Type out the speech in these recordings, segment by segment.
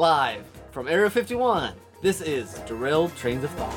Live from Area 51, this is Derailed Trains of Thought.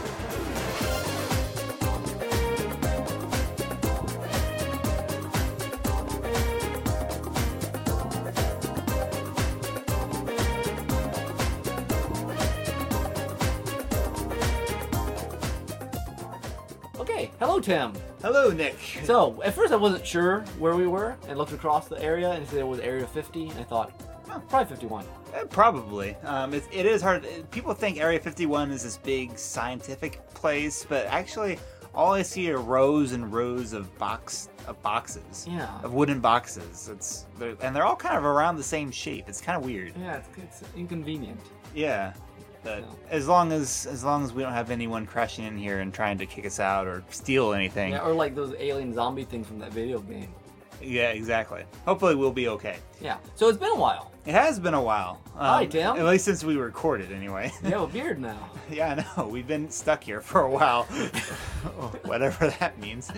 Okay, hello Tim. Hello, Nick. So, at first I wasn't sure where we were and looked across the area and said it was Area 50 and I thought, oh, probably 51. Uh, probably. Um, it, it is hard. People think Area 51 is this big scientific place, but actually, all I see are rows and rows of box of boxes. Yeah. Of wooden boxes. It's they're, and they're all kind of around the same shape. It's kind of weird. Yeah, it's, it's inconvenient. Yeah. But No. as long as as long as we don't have anyone crashing in here and trying to kick us out or steal anything. Yeah, or like those alien zombie things from that video game. Yeah, exactly. Hopefully, we'll be okay. Yeah. So it's been a while. It has been a while. Um, Hi, Tim. At least since we recorded, anyway. You have a beard now. Yeah, I know. We've been stuck here for a while. Whatever that means.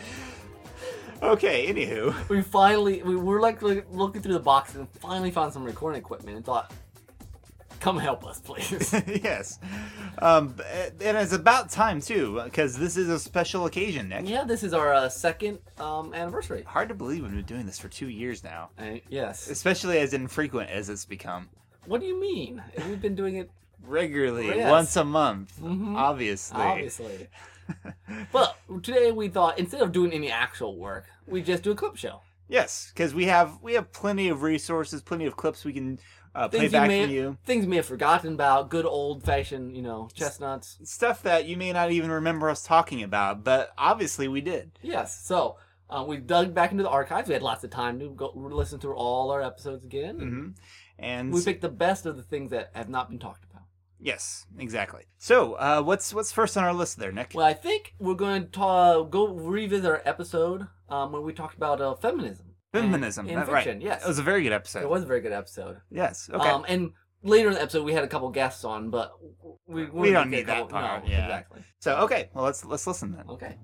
Okay, anywho. We finally we were like look- looking through the boxes and finally found some recording equipment and thought, come help us, please. yes. Um, and it's about time, too, because this is a special occasion, Nick. yeah, this is our uh, second um, anniversary. Hard to believe we've been doing this for two years now, Uh, yes. especially as infrequent as it's become. What do you mean? We've been doing it Regularly, Yes. once a month, Mhm. obviously. obviously. but today we thought instead of doing any actual work, we just do a clip show. Yes, because we have we have plenty of resources, plenty of clips we can uh, Things back you may you. things may have forgotten about, good old fashioned, you know, chestnuts. Stuff that you may not even remember us talking about, but obviously we did. Yes. So uh, we dug back into the archives. We had lots of time to go listen through all our episodes again. hmm And We picked the best of the things that have not been talked about. yes, exactly. So, uh, what's what's first on our list there, Nick? Well, I think we're going to ta- go revisit our episode um, when we talked about uh, feminism. Feminism, in that- fiction. right? Yes, It was a very good episode. it was a very good episode. Yes. Okay. Um, and later in the episode, we had a couple guests on, but we We don't get need that couple- part, No, yeah. exactly. so, okay. Well, let's let's listen then. Okay.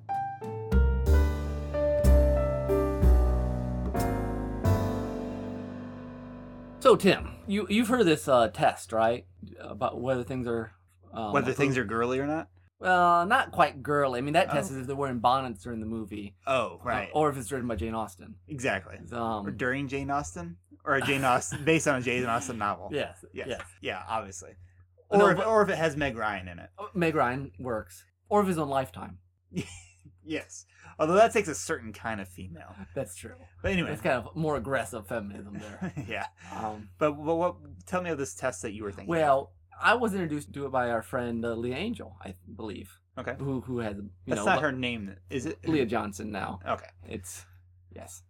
So Tim, you you've heard of this uh, test, right? About whether things are um, Whether things are girly or not. Well, not quite girly. I mean, that test Oh. is if they're wearing bonnets during the movie, Oh, uh, right. or if it's written by Jane Austen. exactly. Or Um, during Jane Austen, or a Jane Austen based on a Jane Austen novel. yes, Yes. yes. Yeah. Obviously. No, Or if, but- or if it has Meg Ryan in it. Meg Ryan works, or if it's on Lifetime. Yes. Although that takes a certain kind of female. That's true. But anyway. It's kind of more aggressive feminism there. yeah. Um, But, but what? Tell me of this test that you were thinking. of. Well, I was introduced to it by our friend uh, Leah Angel, I believe, okay. who who has you That's know not Le- her name, is it? Leah Johnson now. Okay. It's yes,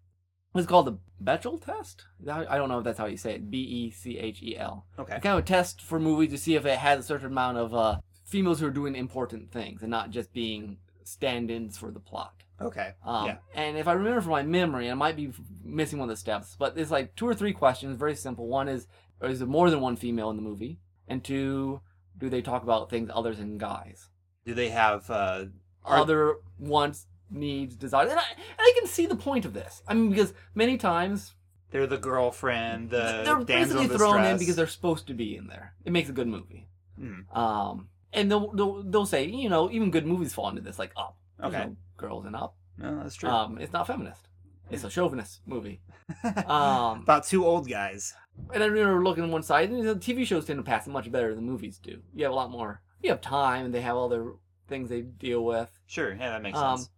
it's called the Bechdel test. Is that how- I don't know if that's how you say it. B e c h e l. Okay. It's kind of a test for movies to see if it has a certain amount of uh, females who are doing important things and not just being stand-ins for the plot. Okay. Um, Yeah. And if I remember from my memory, I might be missing one of the steps, but there's like two or three questions, very simple. One is, is there more than one female in the movie? And two, do they talk about things other than guys? Do they have? Uh, are, Other wants, needs, desires. And I, and I can see the point of this. I mean, because many times they're the girlfriend, the they're basically in thrown in because they're supposed to be in there. It makes a good movie. Hmm. Um, and they'll, they'll, they'll say, you know, even good movies fall into this, like Up. Okay. girls in Up. No, that's true. Um, it's not feminist. It's a chauvinist movie. Um, About two old guys. And I remember looking on one side, and the TV shows tend to pass it much better than movies do. You have a lot more. You have time, and they have all their things they deal with. Sure. Yeah, that makes Um, sense.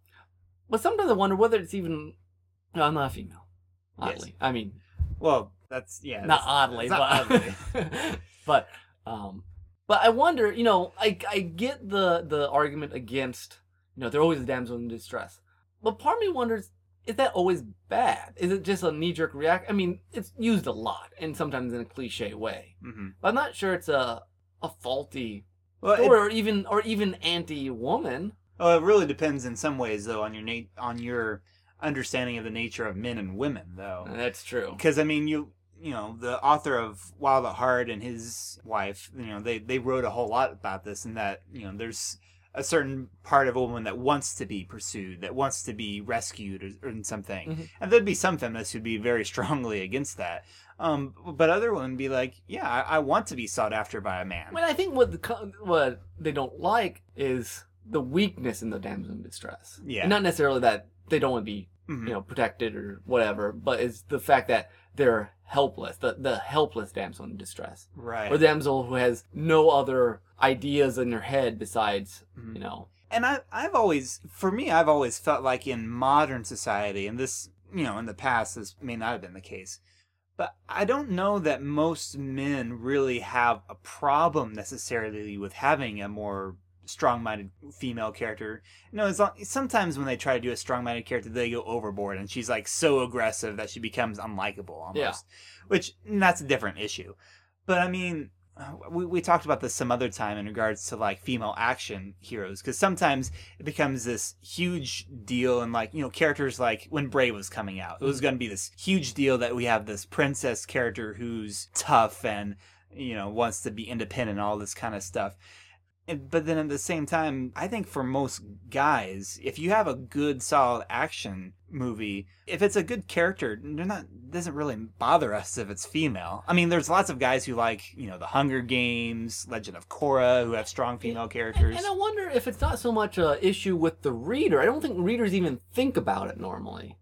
But sometimes I wonder whether it's even. No, I'm not a female. Yes. Oddly, I mean, Well, that's yeah. not that's- oddly, not but oddly. but um, but I wonder. You know, I I get the the argument against. You know, they're always a damsel in distress, but part of me wonders. Is that always bad? Is it just a knee jerk react? I mean, it's used a lot and sometimes in a cliche way. Mhm. But I'm not sure it's a a faulty Well, it, or, or even or even anti woman. well, it really depends in some ways, though, on your na- on your understanding of the nature of men and women, though. That's true. Because I mean, you you know, the author of Wild at Heart and his wife, you know, they they wrote a whole lot about this, and that you know, there's a certain part of a woman that wants to be pursued, that wants to be rescued or, or in something. Mhm. And there'd be some feminists who'd be very strongly against that. Um, but other women would be like, yeah, I, I want to be sought after by a man. Well, I think what the, what they don't like is the weakness in the damsel in distress. Yeah. And not necessarily that they don't want to be Mhm. you know protected or whatever, but it's the fact that they're helpless, the the helpless damsel in distress, Right. or the damsel who has no other ideas in her head besides you mm-hmm. know and I, I've always, for me, I've always felt like in modern society, and this, you know, in the past, this may not have been the case, but I don't know that most men really have a problem necessarily with having a more strong-minded female character. You know, as long, sometimes when they try to do a strong-minded character, they go overboard, and she's like so aggressive that she becomes unlikable almost. Yeah. Which that's a different issue. But I mean, we, we talked about this some other time in regards to like female action heroes because sometimes it becomes this huge deal and like you know characters like when Brave was coming out it was mm-hmm. going to be this huge deal that we have this princess character who's tough and you know wants to be independent and all this kind of stuff but then at the same time I think for most guys if you have a good solid action movie if it's a good character they're not doesn't really bother us if it's female i mean there's lots of guys who like you know the hunger games legend of korra who have strong female characters And I wonder if it's not so much a issue with the reader. I don't think readers even think about it normally.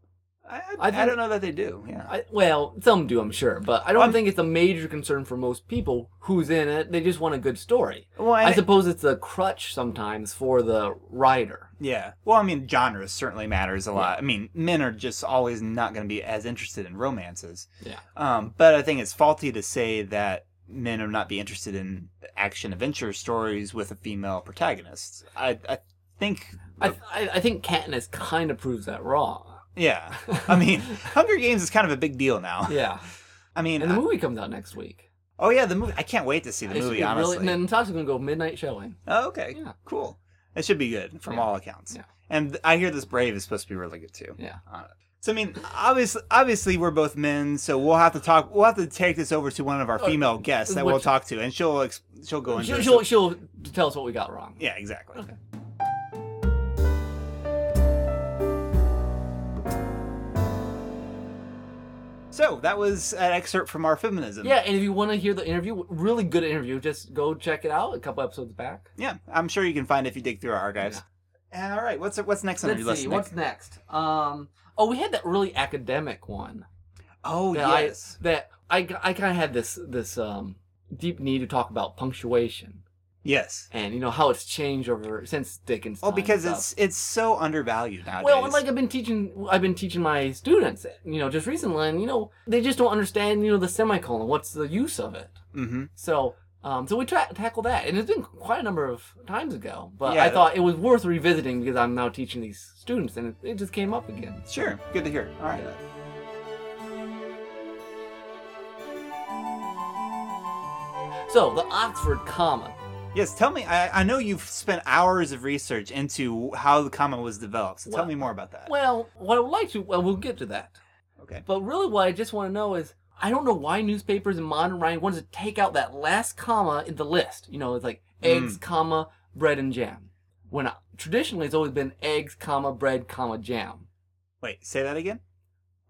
I, I, I I don't know that they do yeah I, well, some do, I'm sure, but I don't I'm- think it's a major concern for most people who's in it. They just want a good story. well, I I, suppose it's a crutch sometimes for the writer. yeah well i mean genre certainly matters a lot i mean men are just always not going to be as interested in romances Yeah. um, but i think it's faulty to say that men will not be interested in action adventure stories with a female protagonist i, I think I, I think Katniss kind of proves that wrong. Yeah i mean hunger games is kind of a big deal now Yeah. i mean And the I- movie comes out next week. oh yeah the movie i can't wait to see the It movie honestly Really, and Natasha's going to go midnight showing. oh okay Yeah. cool it should be good from Yeah. all accounts Yeah. and i hear this brave is supposed to be really good too Yeah. Uh, so I mean, obviously, obviously, we're both men, so we'll have to talk. We'll have to take this over to one of our Uh, female guests that we'll talk to, and she'll she'll go into. She'll, she'll, she'll tell us what we got wrong. yeah, exactly. Okay. So that was an excerpt from our feminism. Yeah, and if you want to hear the interview, really good interview, just go check it out a couple episodes back. yeah. I'm sure you can find it if you dig through our archives. All right, what's what's next on Let's your list? see, Nick? what's next? Um, oh, we had that really academic one. Oh that yes. I, that I, I kind of had this this um deep need to talk about punctuation yes. and you know how it's changed over since Dickens. Oh, because it's it's so undervalued nowadays. well, and like I've been teaching, I've been teaching my students, you know, just recently, and you know, they just don't understand, you know, the semicolon. What's the use of it? hmm So, um, so we tra- tackle that, and it's been quite a number of times ago. But Yeah. I thought it was worth revisiting because I'm now teaching these students, and it, it just came up again. Sure. Good to hear. All right. So the Oxford comma. Yes, tell me. I, I know you've spent hours of research into how the comma was developed. So tell Well- me more about that. Well, what I would like to, well, we'll get to that. Okay. But really, what I just want to know is, I don't know why newspapers in modern writing wanted to take out that last comma in the list. You know, it's like eggs, comma, bread and jam. When uh, traditionally it's always been eggs, comma, bread, comma, jam. Wait, say that again.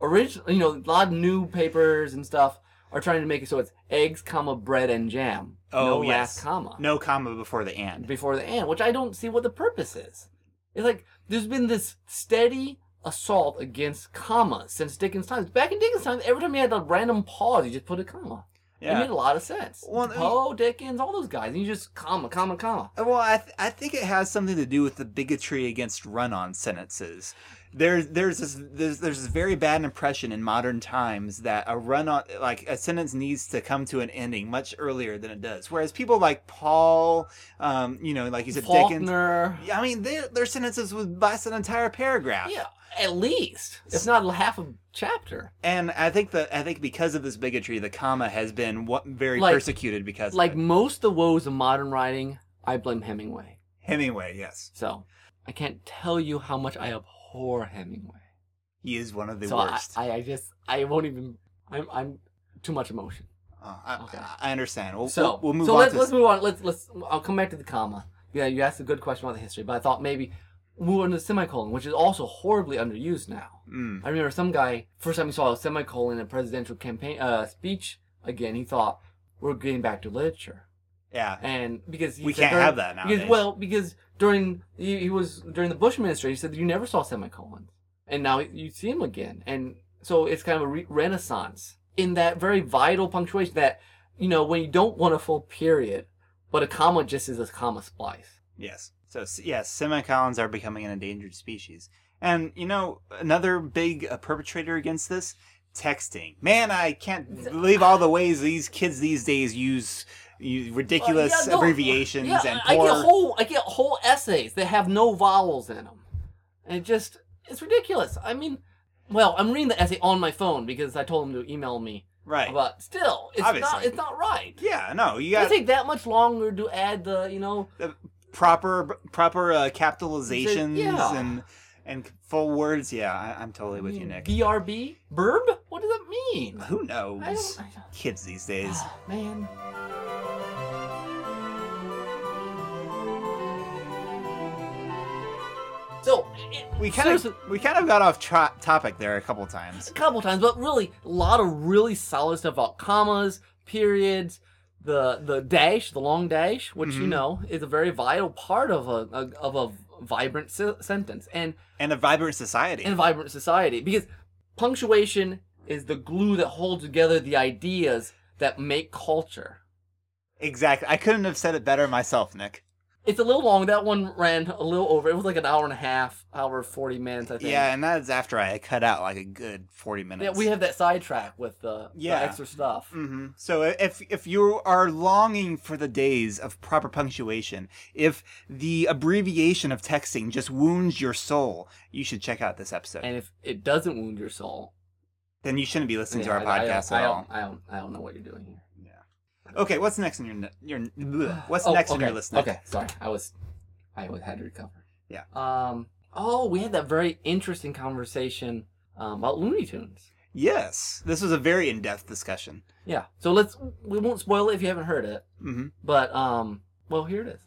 Originally, you know, a lot of new papers and stuff are trying to make it so it's eggs, comma, bread and jam. Oh, no yes. last comma No comma before the and. before the and, which I don't see what the purpose is. It's like there's been this steady assault against commas since Dickens' times. Back in Dickens' times, every time you had a random pause, you just put a comma. It made a lot of sense. Well, I mean- Poe, Dickens, all those guys, and you just comma, comma, comma. Well, I, th- I think it has something to do with the bigotry against run-on sentences. There's there's this there's, there's this very bad impression in modern times that a run-on like a sentence needs to come to an ending much earlier than it does. Whereas people like Poe, um, you know, like you said, Dickens. I mean, their their sentences would last an entire paragraph. Yeah, at least, if not half a chapter. And I think that I think because of this bigotry, the comma has been what, very Like- persecuted because Like most of the woes of modern writing, I blame Hemingway. Hemingway. Yes, So I can't tell you how much I abhor Hemingway. he is one of the so I, worst. I, I just I won't even I'm I'm too much emotion. Oh, I, Okay. I understand. We'll, So we'll, we'll move so on let's to let's move on. Let's let's I'll come back to the comma yeah, you asked a good question about the history, but I thought maybe move on to semicolon, which is also horribly underused now. Mm. I remember some guy first time he saw a semicolon in a presidential campaign uh, speech again, he thought we're getting back to literature, Yeah. and because he We can't during- have that because, nowadays. well, because during he, he was during the Bush administration, he said you never saw semicolons, and now you see them again, and so it's kind of a re- renaissance in that very vital punctuation that you know when you don't want a full period, but a comma just is a comma splice. Yes. So yes, semicolons are becoming an endangered species. And you know, another big uh, perpetrator against this, texting. Man, I can't believe all the ways these kids these days use, use ridiculous Uh, yeah, no, abbreviations yeah, and I poor. get whole I get whole essays that have no vowels in them, and it just it's ridiculous. I mean, well, I'm reading the essay on my phone because I told him to email me, right. but still, it's not it's not right. yeah. No, you It got take that much longer to add the you know proper proper uh, capitalizations Yeah. and and full words. Yeah, I, I'm totally with you, Nick. BRB verb. What does that mean? Who knows? I don't. I don't Kids these days. Ah, man. So it, We kind of we kind of got off tra- topic there a couple times. a couple times, but really a lot of really solid stuff about commas, periods, the the dash, the long dash, which you Mhm. know is a very vital part of a, a of a vibrant se- sentence and And a vibrant society. in a vibrant society because punctuation is the glue that holds together the ideas that make culture. exactly. I couldn't have said it better myself, Nick. It's a little long. That one ran a little over. It was like an hour and a half, hour forty minutes. I think. Yeah, and that's after I cut out like a good forty minutes. Yeah, we have that sidetrack with the, Yeah. the extra stuff. hmm So if if you are longing for the days of proper punctuation, if the abbreviation of texting just wounds your soul, you should check out this episode. And if it doesn't wound your soul, then you shouldn't be listening yeah, to our I- I podcast don't- I at all. I don't. I don't know what you're doing here. Okay, what's next in your ne- your bleh, what's Oh, next on okay, your list? Nick? Okay, sorry. I was, I was- had to recover. Yeah. Um. Oh, we had that very interesting conversation um, about Looney Tunes. Yes, this was a very in-depth discussion. Yeah. So let's. We won't spoil it if you haven't heard it. hmm But um. Well, here it is.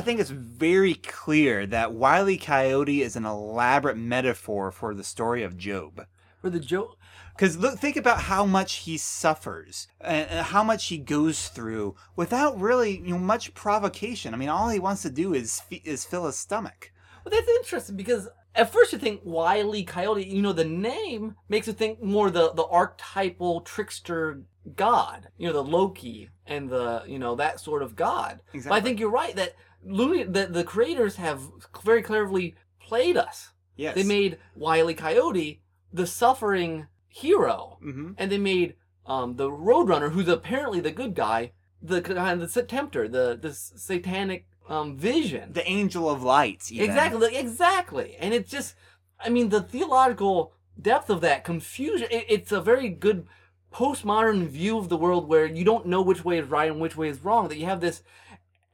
I think it's very clear that Wile E. Coyote is an elaborate metaphor for the story of Job. For the joke. Because look, think about how much he suffers and how much he goes through without really, you know, much provocation. I mean, all he wants to do is is fill his stomach. Well, that's interesting because at first you think Wiley Coyote, you know, the name makes you think more the the archetypal trickster god, you know, the Loki and the you know that sort of god. But I think you're right that Looney, the the creators have very cleverly played us. Yes. They made Wily Coyote the suffering hero, hmm and they made um, the Roadrunner, who's apparently the good guy, the of the tempter, the the satanic um, vision. the angel of light. Even. Exactly, exactly. And it's just, I mean, the theological depth of that confusion, it, it's a very good postmodern view of the world where you don't know which way is right and which way is wrong. That you have this,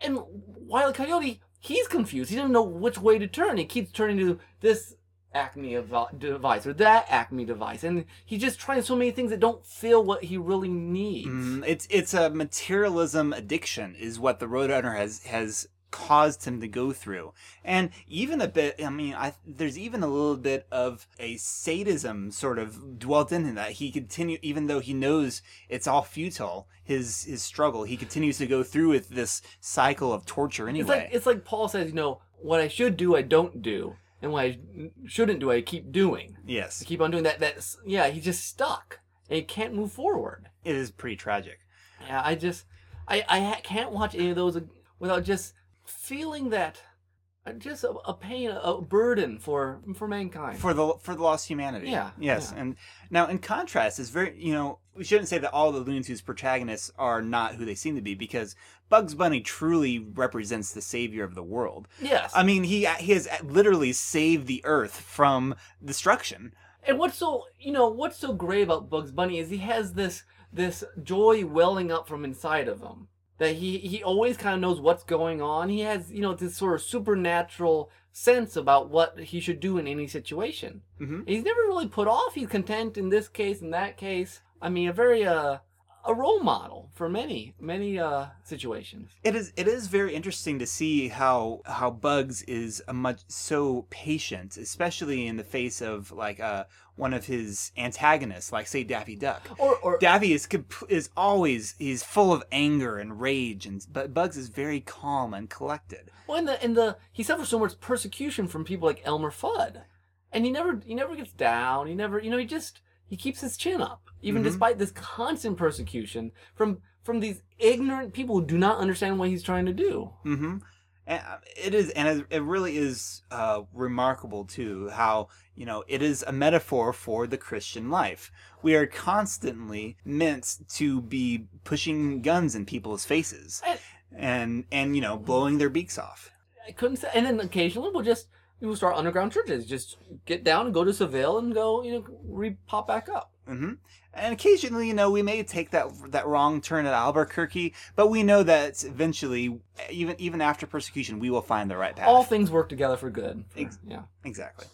and Wild Coyote, he's confused. He doesn't know which way to turn. He keeps turning to this Acme device or that Acme device, and he's just trying so many things that don't feel what he really needs. Mm, it's it's a materialism addiction is what the Roadrunner has has caused him to go through, and even a bit. I mean, I there's even a little bit of a sadism sort of dwelt in him that he continue even though he knows it's all futile. His his struggle, he continues to go through with this cycle of torture anyway. It's like it's like Paul says, you know, what I should do, I don't do, and what I shouldn't do, I keep doing. yes, I keep on doing that. That's yeah, he's just stuck and he can't move forward. it is pretty tragic. Yeah, I just I I can't watch any of those without just feeling that uh, just a, a pain, a burden for for mankind. for the for the lost humanity. Yeah, Yes. yeah. And now in contrast, it's very you know we shouldn't say that all the Looney Tunes protagonists are not who they seem to be because Bugs Bunny truly represents the savior of the world. yes, I mean, he he has literally saved the Earth from destruction. And what's so you know what's so great about Bugs Bunny is he has this this joy welling up from inside of him. That he he always kind of knows what's going on. He has you know this sort of supernatural sense about what he should do in any situation. hmm He's never really put off. He's content in this case, in that case. I mean, a very uh a role model for many many uh situations. It is it is very interesting to see how how Bugs is a much so patient, especially in the face of like uh one of his antagonists, like say Daffy Duck. Or or Daffy is comp- is always he's full of anger and rage, and but Bugs is very calm and collected. well, in the in the he suffers so much persecution from people like Elmer Fudd, and he never he never gets down. He never you know he just he keeps his chin up even Mhm. despite this constant persecution from from these ignorant people who do not understand what he's trying to do. Mm-hmm. And uh, it is, and it- it really is uh, remarkable too how you know it is a metaphor for the Christian life. We are constantly meant to be pushing guns in people's faces, And- and and you know blowing their beaks off. I couldn't say, and then occasionally we'll just we'll start underground churches, just get down and go to Seville and go you know re pop back up. hmm And occasionally, you know, we may take that that wrong turn at Albuquerque, but we know that eventually, even even after persecution, we will find the right path. All things work together for good. For- Ex- yeah. exactly.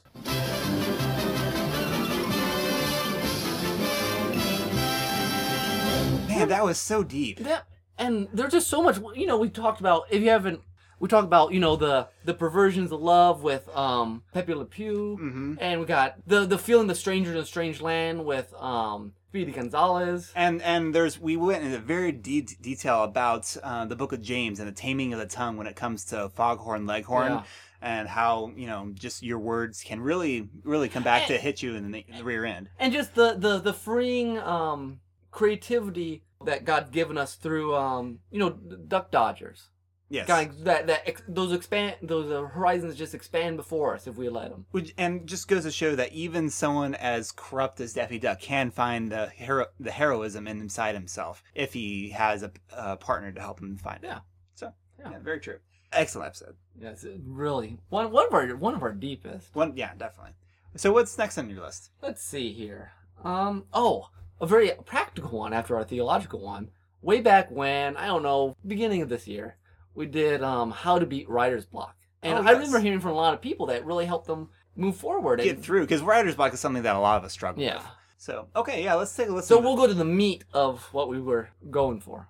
Man, that was so deep. Yeah, and there's just so much. You know, we talked about if you haven't, we talk about you know the the perversions of love with um Pepe Le Pew, hmm and we got the the feeling the stranger in a strange land with um Speedy Gonzalez. And and there's we went into very de- detail about uh, the Book of James and the taming of the tongue when it comes to foghorn leghorn. Yeah. And how you know just your words can really really come back to hit you in the, in the rear end. and just the the the freeing um creativity that God's given us through um you know Duck Dodgers. Yes. Kind of that that ex- those expand those uh, horizons just expand before us if we let them. Which and just goes to show that even someone as corrupt as Daffy Duck can find the hero the heroism in inside himself if he has a, a partner to help him find it. Yeah. So Yeah. yeah, very true. Excellent episode. Yes, really one one of our one of our deepest. One yeah, definitely. So what's next on your list? Let's see here. Um oh, a very practical one after our theological one. Way back when I don't know, beginning of this year, we did um how to beat writer's block, and Oh, I remember hearing from a lot of people that really helped them move forward. Get And, through because writer's block is something that a lot of us struggle yeah. with. So okay, yeah, let's take a listen. So we'll go to the meat of what we were going for.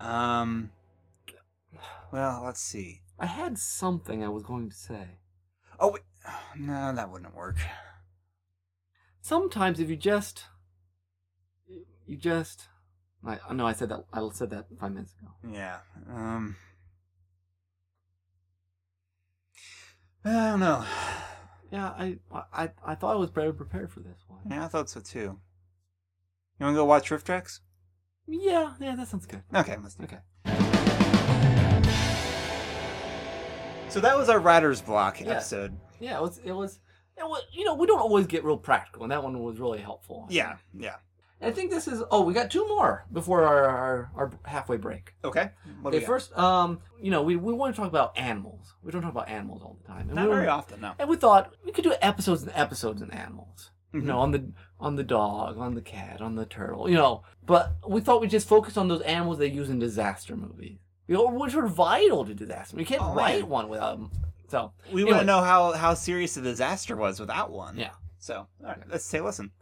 Um. Well, let's see. I had something I was going to say. Oh, wait. no, that wouldn't work. Sometimes if you just, you just, I I know I said that I said that five minutes ago. Yeah. Um. I don't know. Yeah, I I I thought I was better prepared for this one. Yeah, I thought so too. You want to go watch RiffTrax? Yeah, yeah, that sounds good. Okay, let's do. Okay. So that was our writer's block Yeah. episode. Yeah, it was it was it was you know we don't always get real practical, and that one was really helpful. Yeah, yeah. I think this is oh we got two more before our our, our halfway break. Okay. What do Okay, got? first, um, you know, we, we want to talk about animals. We don't talk about animals all the time. And Not we very often, no. And we thought we could do episodes and episodes on animals. You know, on the on the dog, on the cat, on the turtle. You know, but we thought we'd just focus on those animals they use in disaster movies. You know, which are vital to disaster. We can't Oh, write man. one without them. So We Anyway. want to know how how serious the disaster was without one. yeah. So, all right, let's say listen.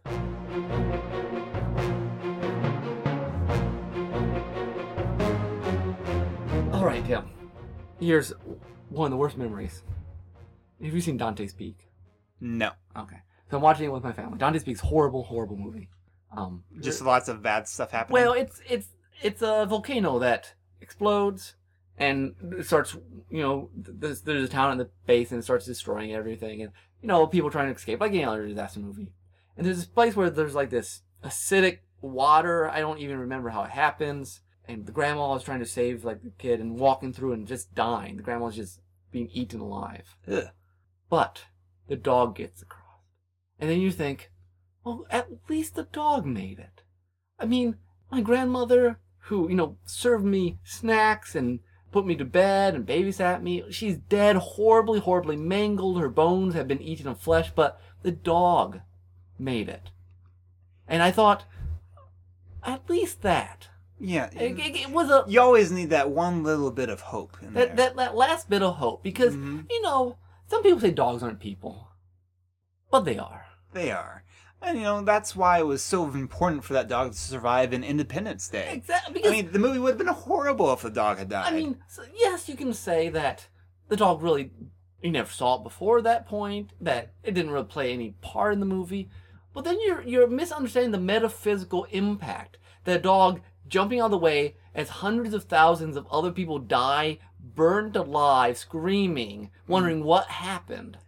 All right, Tim. Here's one of the worst memories. Have you seen Dante's Peak? No, Okay. So I'm watching it with my family. Dante's Peak's horrible, horrible movie. Um, just lots of bad stuff happening. well, it's it's it's a volcano that explodes and it starts. You know, there's, there's a town in the base and it starts destroying everything, and you know, people trying to escape, like any other disaster movie. And there's this place where there's like this acidic water. I don't even remember how it happens. And the grandma is trying to save like the kid and walking through and just dying. The grandma's just being eaten alive. Ugh. But the dog gets across. And then you think, well, at least the dog made it. I mean, my grandmother, who, you know, served me snacks and put me to bed and babysat me, she's dead, horribly, horribly mangled. Her bones have been eaten of flesh, but the dog made it. And I thought, at least that. Yeah. It, it- it was a You always need that one little bit of hope in that, there. that that last bit of hope because Mhm. you know some people say dogs aren't people, but they are. They are. And you know, that's why it was so important for that dog to survive in Independence Day. Exactly. I mean, the movie would have been horrible if the dog had died. I mean, so yes, you can say that the dog really, you never saw it before that point, that it didn't really play any part in the movie, but then you're you're misunderstanding the metaphysical impact. The dog jumping out of the way as hundreds of thousands of other people die, burned alive, screaming, wondering mm. what happened.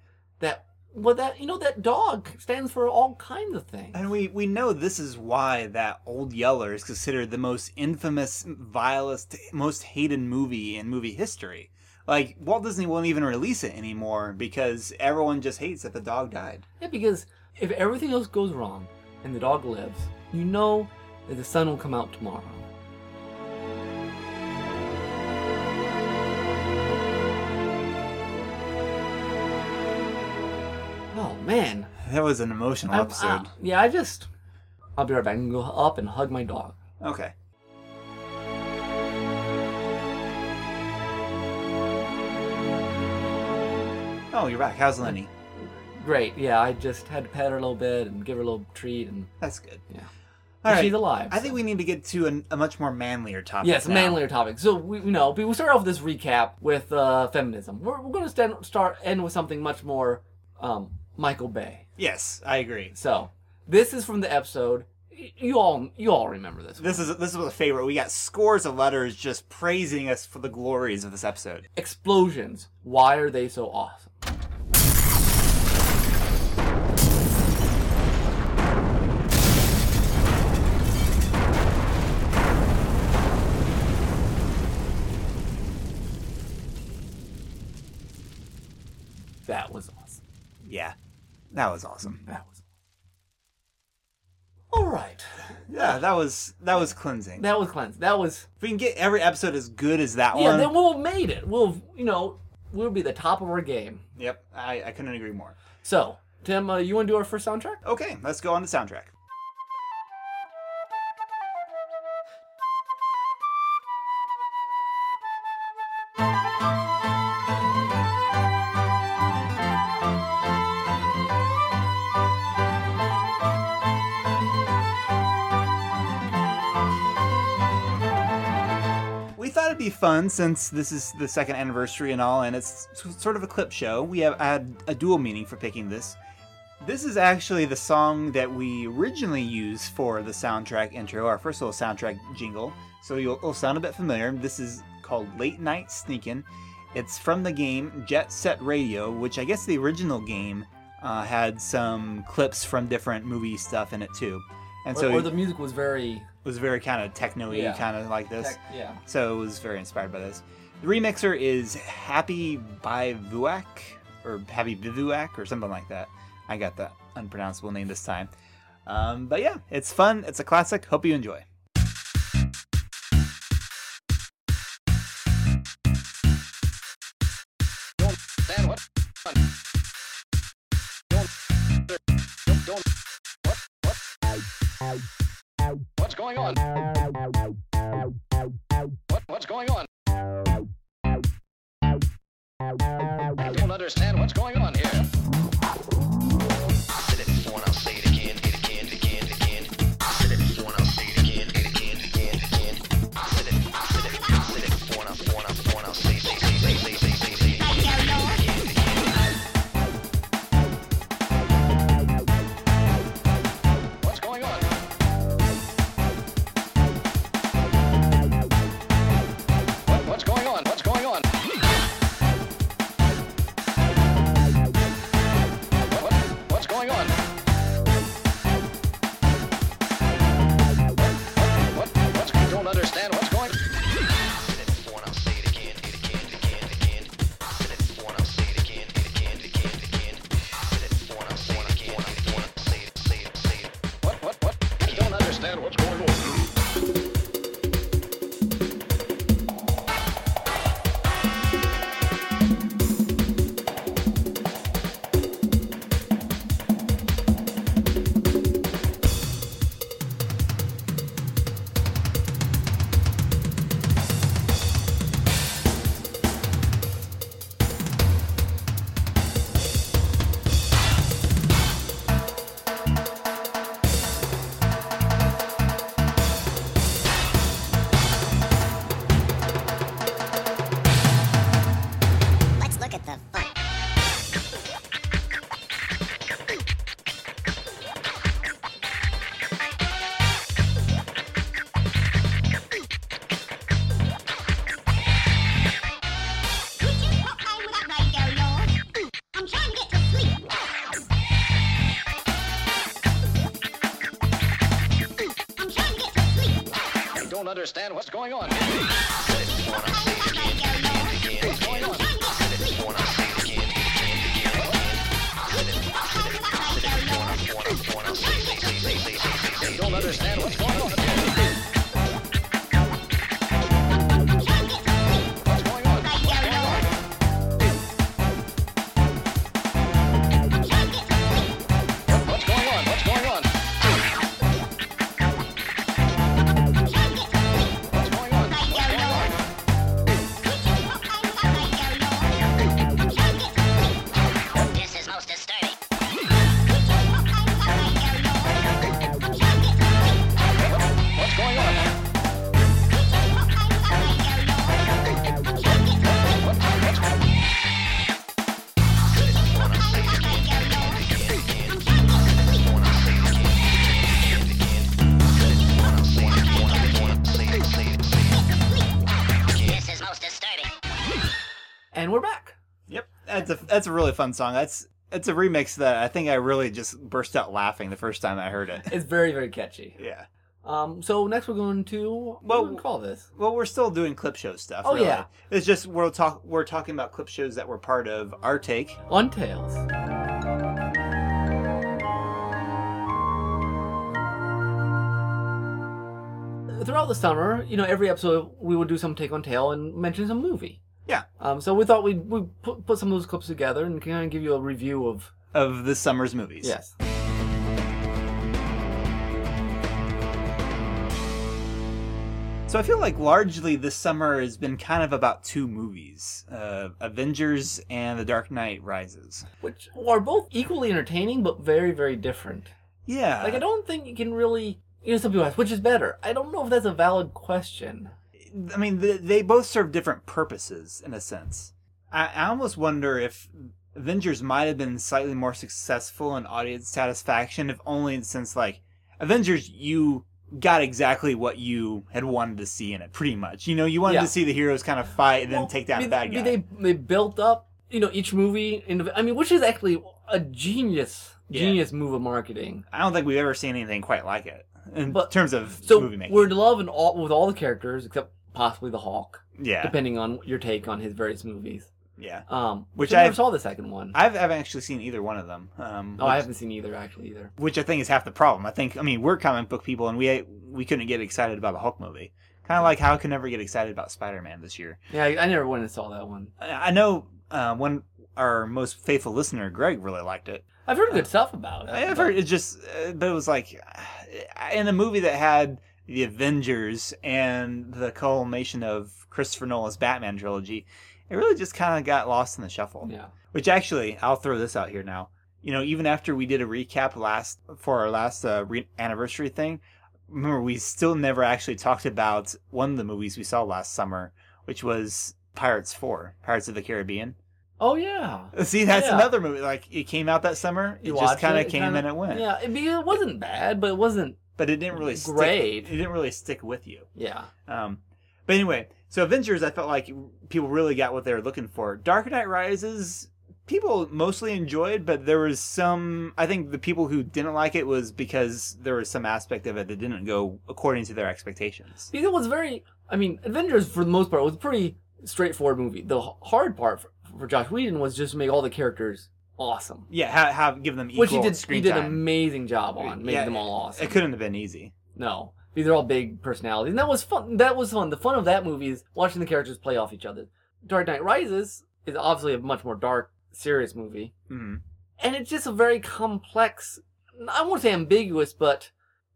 That well, that you know that dog stands for all kinds of things. And we, we know this is why that Old Yeller is considered the most infamous, vilest, most hated movie in movie history. Like, Walt Disney won't even release it anymore because everyone just hates that the dog died. Yeah, because if everything else goes wrong and the dog lives, you know the sun will come out tomorrow. Oh man, That was an emotional I- episode. I- yeah, I just I'll be right back and go up and hug my dog. Okay. Oh, you're back. How's Lenny? Great, yeah, I just had to pet her a little bit and give her a little treat, and That's good. Yeah. All right. she's alive. I think we need to get to an, a much more manlier topic. Yes, now. manlier topic. So we, you know, we will start off this recap with uh, feminism. We're, we're going to stand, start end with something much more um, Michael Bay. Yes, I agree. So this is from the episode. You all, you all remember this. This is this was a favorite. We got scores of letters just praising us for the glories of this episode. Explosions. Why are they so awesome? That was awesome. That was. All right. Yeah, that was that was cleansing. That was cleansed. That was. if we can get every episode as good as that one. Yeah, one. then we'll have made it. We'll, you know, we'll be the top of our game. Yep, I, I couldn't agree more. So, Tim, uh, you want to do our first soundtrack? Okay, let's go on the soundtrack. Be fun since this is the second anniversary and all, and it's sort of a clip show. We have had a dual meaning for picking this. This is actually the song that we originally used for the soundtrack intro, our first little soundtrack jingle. So you'll, it'll sound a bit familiar. This is called Late Night Sneakin'. It's from the game Jet Set Radio, which I guess the original game uh, had some clips from different movie stuff in it too. And Or, so or the music was very. Was very kind of techno-y, Yeah. kind of like this. Tech, yeah. So it was very inspired by this. The remixer is Happy by Vuak or Happy Bivuak or something like that. I got that unpronounceable name this time. Um, but yeah, it's fun. It's a classic. Hope you enjoy. What's going on? What, what's going on? I don't understand what's going on that's a really fun song. That's it's a remix that I think I really just burst out laughing the first time I heard it. It's very, very catchy. Yeah. Um, so next we're going to what Well, we call this? Well, we're still doing clip show stuff. Oh, really. yeah. It's just we're talk we're talking about clip shows that were part of our take. On Tales. Throughout the summer, you know, every episode we would do some take on Tale and mention some movie. Yeah. Um, so we thought we'd, we'd put, put some of those clips together and kind of give you a review of. of this summer's movies. Yes. So I feel like largely this summer has been kind of about two movies, uh, Avengers and The Dark Knight Rises. Which are both equally entertaining, but very, very different. Yeah. Like, I don't think you can really. You know, some people ask, which is better? I don't know if that's a valid question. I mean, they, they both serve different purposes in a sense. I, I almost wonder if Avengers might have been slightly more successful in audience satisfaction, if only since like Avengers, you got exactly what you had wanted to see in it, pretty much. You know, you wanted Yeah. to see the heroes kind of fight and then take down the bad guy. They they built up, you know, each movie. In, I mean, which is actually a genius, Yeah. genius move of marketing. I don't think we've ever seen anything quite like it in But- terms of So movie making. we're in love all with all the characters except possibly the Hulk, yeah, depending on your take on his various movies. yeah. Um, Which which I never saw the second one. I haven't actually seen either one of them. Um, oh, I haven't seen either actually either. which I think is half the problem. I think I mean we're comic book people and we we couldn't get excited about the Hulk movie. Kind of like how I could never get excited about Spider Man this year. Yeah, I, I never went and saw that one. I, I know uh, one our most faithful listener Greg really liked it. I've heard good stuff about it. I've heard it just, uh, but it was like uh, in a movie that had the Avengers and the culmination of Christopher Nolan's Batman trilogy. It really just kind of got lost in the shuffle. Yeah. Which actually, I'll throw this out here now. You know, even after we did a recap last for our last uh, re- anniversary thing, remember we still never actually talked about one of the movies we saw last summer, which was Pirates Four, Pirates of the Caribbean. Oh yeah. See, that's Yeah. another movie. Like it came out that summer, it You just kind of came kinda- and it went. Yeah, it, it wasn't bad, but it wasn't. But it didn't really stick. Great. It didn't really stick with you. Yeah. Um, but anyway, so Avengers, I felt like people really got what they were looking for. Dark Knight Rises, people mostly enjoyed, but there was some. I think the people who didn't like it was because there was some aspect of it that didn't go according to their expectations. Because it was very. I mean, Avengers for the most part was a pretty straightforward movie. The hard part for, for Joss Whedon was just to make all the characters awesome, Yeah, have, have give them equal which he did. screen He did an time. amazing job on making Yeah, them all awesome. It couldn't have been easy. No, these are all big personalities, and that was fun. That was fun. The fun of that movie is watching the characters play off each other. Dark Knight Rises is obviously a much more dark, serious movie, hmm and it's just a very complex. I won't say ambiguous, but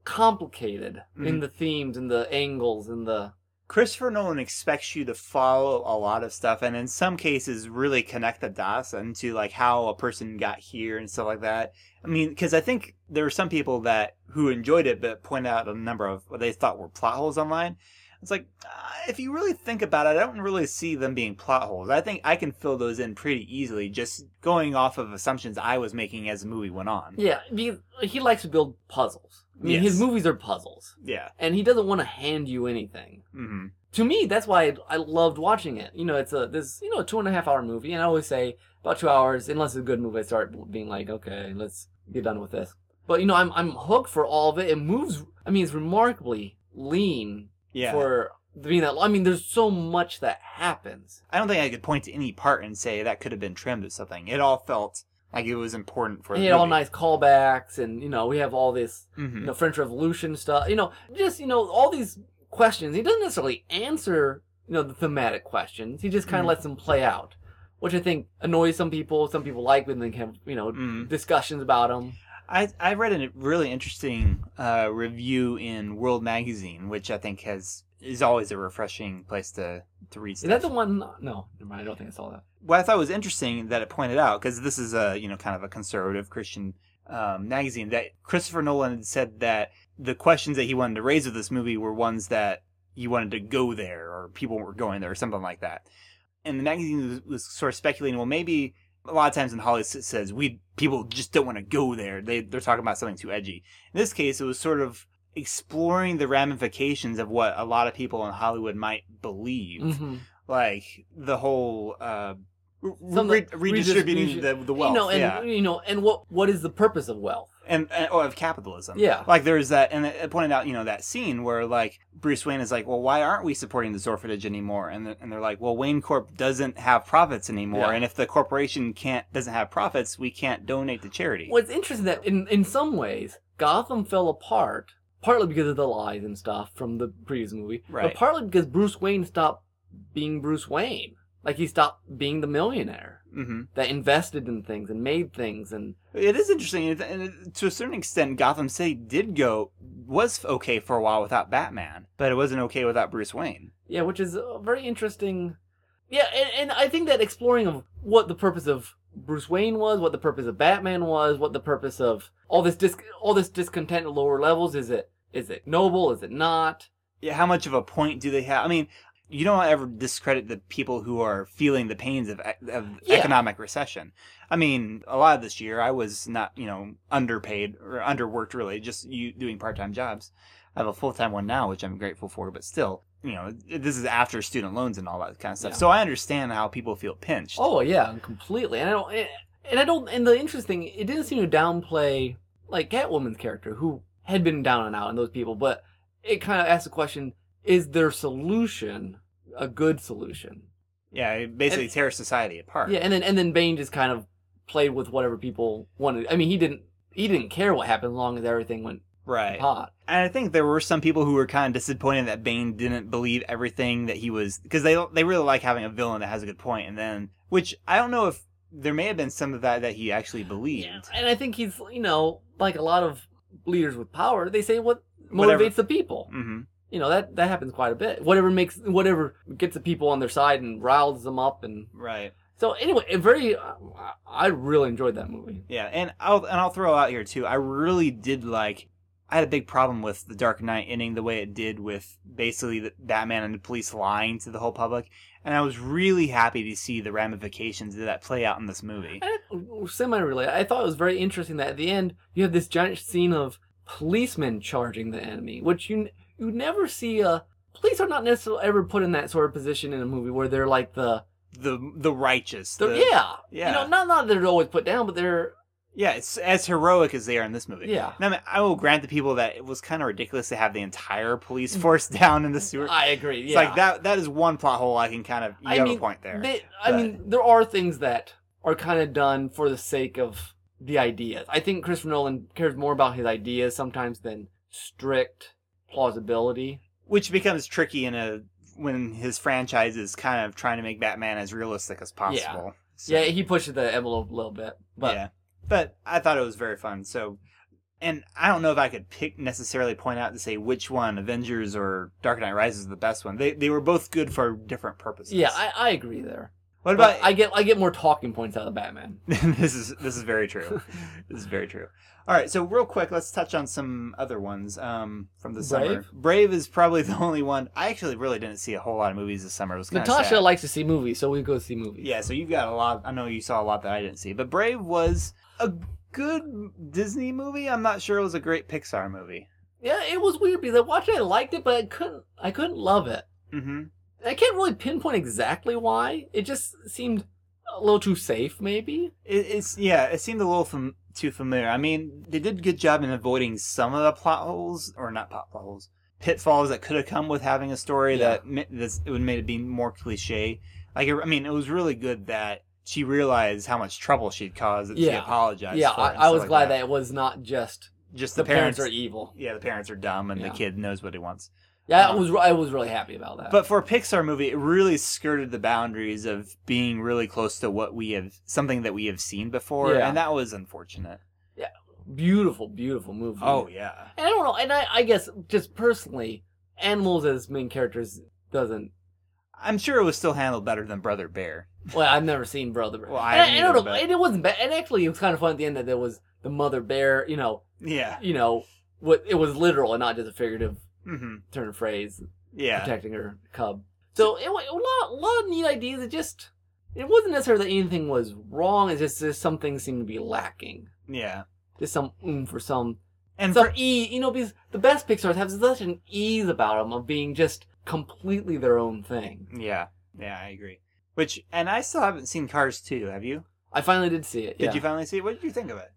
complicated in Mhm. the themes and the angles and the. Christopher Nolan expects you to follow a lot of stuff, and in some cases, really connect the dots into like how a person got here and stuff like that. I mean, because I think there were some people that who enjoyed it, but pointed out a number of what they thought were plot holes online. It's like, uh, if you really think about it, I don't really see them being plot holes. I think I can fill those in pretty easily, just going off of assumptions I was making as the movie went on. Yeah, because he likes to build puzzles. I mean, his movies are puzzles, Yeah. and he doesn't want to hand you anything. hmm to me, that's why I, I loved watching it. You know, it's a this you know a two and a half hour movie, and I always say about two hours, unless it's a good movie, I start being like, okay, let's get done with this. But you know, I'm I'm hooked for all of it. It moves. I mean, it's remarkably lean Yeah. for being that. I mean, there's so much that happens. I don't think I could point to any part and say that could have been trimmed or something. It all felt like it was important for He the had all nice callbacks, and you know, we have all this Mhm. you know French Revolution stuff. You know, just you know all these questions. He doesn't necessarily answer you know the thematic questions. He just kind of Mhm. lets them play out, which I think annoys some people. Some people like when they have you know Mhm. discussions about them. I I read a really interesting uh, review in World Magazine, which I think has is always a refreshing place to to read. Is that the one? No, never mind. I don't think I saw that. what I thought was interesting that it pointed out because this is a you know kind of a conservative Christian um, magazine that Christopher Nolan had said that the questions that he wanted to raise with this movie were ones that he wanted to go there or people were going there or something like that. And the magazine was, was sort of speculating, well, maybe a lot of times in Hollywood it says we people just don't want to go there. They they're talking about something too edgy. In this case, it was sort of exploring the ramifications of what a lot of people in Hollywood might believe Mm-hmm. like the whole uh re- Some re- the redistributing the, the wealth You know, and yeah you know, and what what is the purpose of wealth? and, and oh, of capitalism Yeah. like there's that and it pointed out you know that scene where like bruce wayne is like well why aren't we supporting this orphanage anymore and, the, and they're like well wayne corp doesn't have profits anymore Yeah. and if the corporation can't doesn't have profits we can't donate to charity Well, it's interesting that in in some ways Gotham fell apart partly because of the lies and stuff from the previous movie, Right. but partly because Bruce Wayne stopped being Bruce Wayne. Like he stopped being the millionaire hmm that invested in things and made things and it is interesting and and it- to a certain extent gotham city did go was okay for a while without batman but it wasn't okay without bruce wayne yeah, which is a very interesting. Yeah, and, and I think that exploring of what the purpose of Bruce Wayne was, what the purpose of Batman was, what the purpose of all this dis- all this discontent at lower levels is it is it noble? Is it not? yeah, how much of a point do they have? I mean, you don't ever discredit the people who are feeling the pains of, of Yeah. economic recession. I mean, a lot of this year I was not, you know, underpaid or underworked really, just you doing part-time jobs. I have a full-time one now, which I'm grateful for, but still, you know, this is after student loans and all that kind of stuff. Yeah. So I understand how people feel pinched. Oh yeah, completely. And I don't. And I don't. And the interesting, it didn't seem to downplay like Catwoman's character, who had been down and out, and those people. But it kind of asked the question: Is their solution a good solution? Yeah, it basically And- tears society apart. Yeah. And then and then Bane just kind of played with whatever people wanted. I mean, he didn't. He didn't care what happened as long as everything went right. hot. And I think there were some people who were kind of disappointed that Bane didn't believe everything that he was because they they really like having a villain that has a good point, and then which I don't know if there may have been some of that that he actually believed. And I think he's, you know, like a lot of leaders with power, they say what motivates Whatever. the people. hmm you know that that happens quite a bit whatever makes whatever gets the people on their side and riles them up and Right. so anyway it very uh, i really enjoyed that movie Yeah, and I'll and I'll throw out here too. I really did like. I had a big problem with the Dark Knight ending the way it did, with basically the Batman and the police lying to the whole public, and I was really happy to see the ramifications of that play out in this movie. semi really i thought it was very interesting that at the end you have this giant scene of policemen charging the enemy which you you never see uh police are not necessarily ever put in that sort of position in a movie where they're like the, The the righteous. the, the- yeah yeah. you know not not that they're always put down but they're Yeah, it's as heroic as they are in this movie. Yeah. Now, I, mean, I will grant the people that it was kind of ridiculous to have the entire police mm. force down in the sewer. i agree It's yeah like that. That is one plot hole I can kind of. You I have mean, a point there. They, I mean, there are things that are kind of done for the sake of the ideas. I think Christopher Nolan cares more about his ideas sometimes than strict plausibility. Which becomes tricky in a when his franchise is kind of trying to make Batman as realistic as possible. So, Yeah, he pushes the envelope a little bit, but yeah. But I thought it was very fun. So, and I don't know if I could pick necessarily point out to say which one, Avengers or Dark Knight Rises, is the best one. They they were both good for different purposes. yeah, I, I agree there. What But about I get I get more talking points out of Batman. this is this is very true. this is very true. All right, so real quick, let's touch on some other ones um, from the summer. Brave? Brave is probably the only one. I actually really didn't see a whole lot of movies this summer. It was Natasha sad. likes to see movies, so we go see movies. yeah, so you've got a lot. I know you saw a lot that I didn't see, but Brave was a good Disney movie. I'm not sure it was a great Pixar movie. yeah, it was weird because I watched it, I liked it, but I couldn't I couldn't love it. Mm-hmm. I can't really pinpoint exactly why. It just seemed a little too safe, maybe. It, it's yeah, it seemed a little fam- too familiar. I mean, they did a good job in avoiding some of the plot holes, or not plot holes, pitfalls that could have come with having a story Yeah. that this it would made it be more cliche. Like I mean, it was really good that she realized how much trouble she'd caused. That she Yeah. apologized. yeah, for I, and I stuff was like glad that. it was not just just the, the, parents, are evil. Yeah, the parents are dumb and Yeah. the kid knows what he wants. Yeah, I Um, was I was really happy about that. But for a Pixar movie, it really skirted the boundaries of being really close to what we have, something that we have seen before, Yeah. and that was unfortunate. Yeah. Beautiful, beautiful movie. Oh yeah, And I don't know, and I, I guess just personally, animals as main characters doesn't. I'm sure it was still handled better than Brother Bear. Well, I've never seen Brother Bear. Well, I and I, I don't either, know, but- and it wasn't bad. And actually, it was kind of fun at the end that there was the mother bear. You know, Yeah. you know, what it was literal and not just a figurative hmm turn of phrase Yeah. protecting her cub. So it a lot, a lot of neat ideas. It just it wasn't necessarily that anything was wrong. It's just, just some things seemed to be lacking. Yeah. Just some oomph for some And some for, ease. You know, because the best Pixar's have such an ease about them of being just completely their own thing. yeah, yeah, I agree. Which, and I still haven't seen Cars 2, have you? I finally did see it. Did yeah. you finally see it? What did you think of it?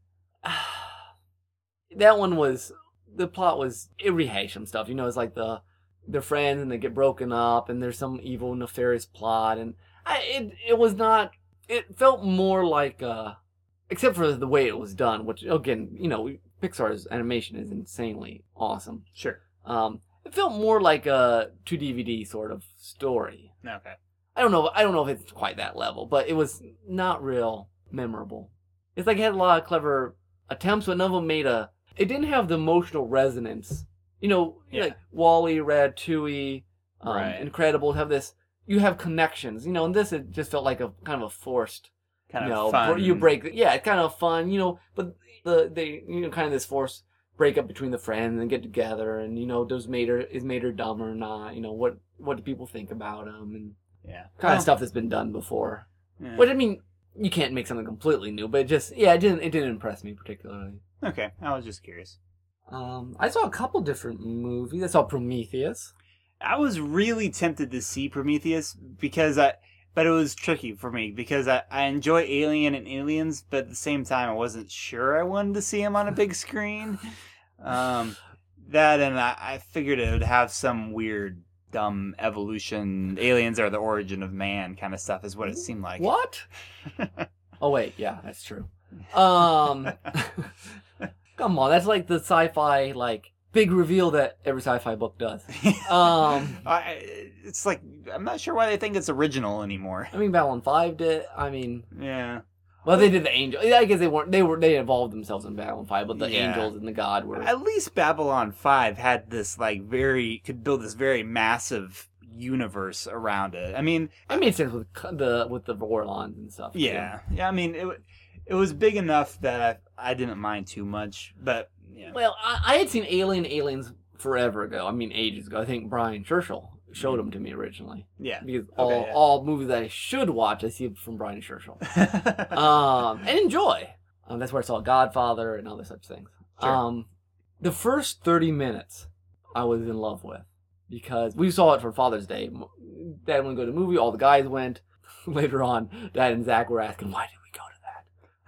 that one was the plot was it rehashed some stuff. You know, it's like the they're friends and they get broken up and there's some evil nefarious plot and I, it it was not. It felt more like uh, except for the way it was done, which again, you know, Pixar's animation is insanely awesome. Sure. Um, it felt more like a two DVD sort of story. Okay. I don't know. I don't know if it's quite that level, but it was not real memorable. It's like it had a lot of clever attempts, but none of them made a. It didn't have the emotional resonance. You know, Yeah. like WALL-E, Ratatouille, um, Right. Incredible have this. You have connections, you know, and this it just felt like a kind of a forced. Kind you of know, br- you break. Yeah, it's kind of fun, you know, but the they you know kind of this forced breakup between the friends and get together, and you know, does Mater is Mater dumb or not? You know, what what do people think about him and Yeah. kind Well, of stuff that's been done before. yeah. But I mean, you can't make something completely new. But it just yeah, it didn't it didn't impress me particularly. Okay. I was just curious. Um, I saw a couple different movies. I saw Prometheus. I was really tempted to see Prometheus because I, but it was tricky for me because I, I enjoy Alien and Aliens, but at the same time I wasn't sure I wanted to see him on a big screen. Um, that and I, I figured it would have some weird, dumb evolution. Aliens are the origin of man kind of stuff is what it seemed like. What? oh wait, yeah, that's true. Um, come on, that's like the sci-fi like big reveal that every sci-fi book does. Um, I, it's like I'm not sure why they think it's original anymore. I mean, Babylon Five did. I mean, Yeah. Well, they did the angel. Yeah, I guess they weren't. They were. They involved themselves in Babylon Five, but the Yeah. angels and the god were. At least Babylon 5 had this like very could build this very massive universe around it. I mean, It made sense with the with the Vorlons and stuff. too. yeah. Yeah, I mean it it was big enough that I, I didn't mind too much, but yeah. Well, I, I had seen Alien Aliens forever ago. I mean, ages ago. I think Brian Churchill showed them to me originally Yeah. because all Okay, yeah. all movies that I should watch, I see from Brian Churchill. um, and enjoy. Um, that's where I saw Godfather and other such things. Sure. Um, the first thirty minutes, I was in love with because we saw it for Father's Day. Dad wouldn't go to the movie. All the guys went. Later on, Dad and Zach were asking, "Why did we go to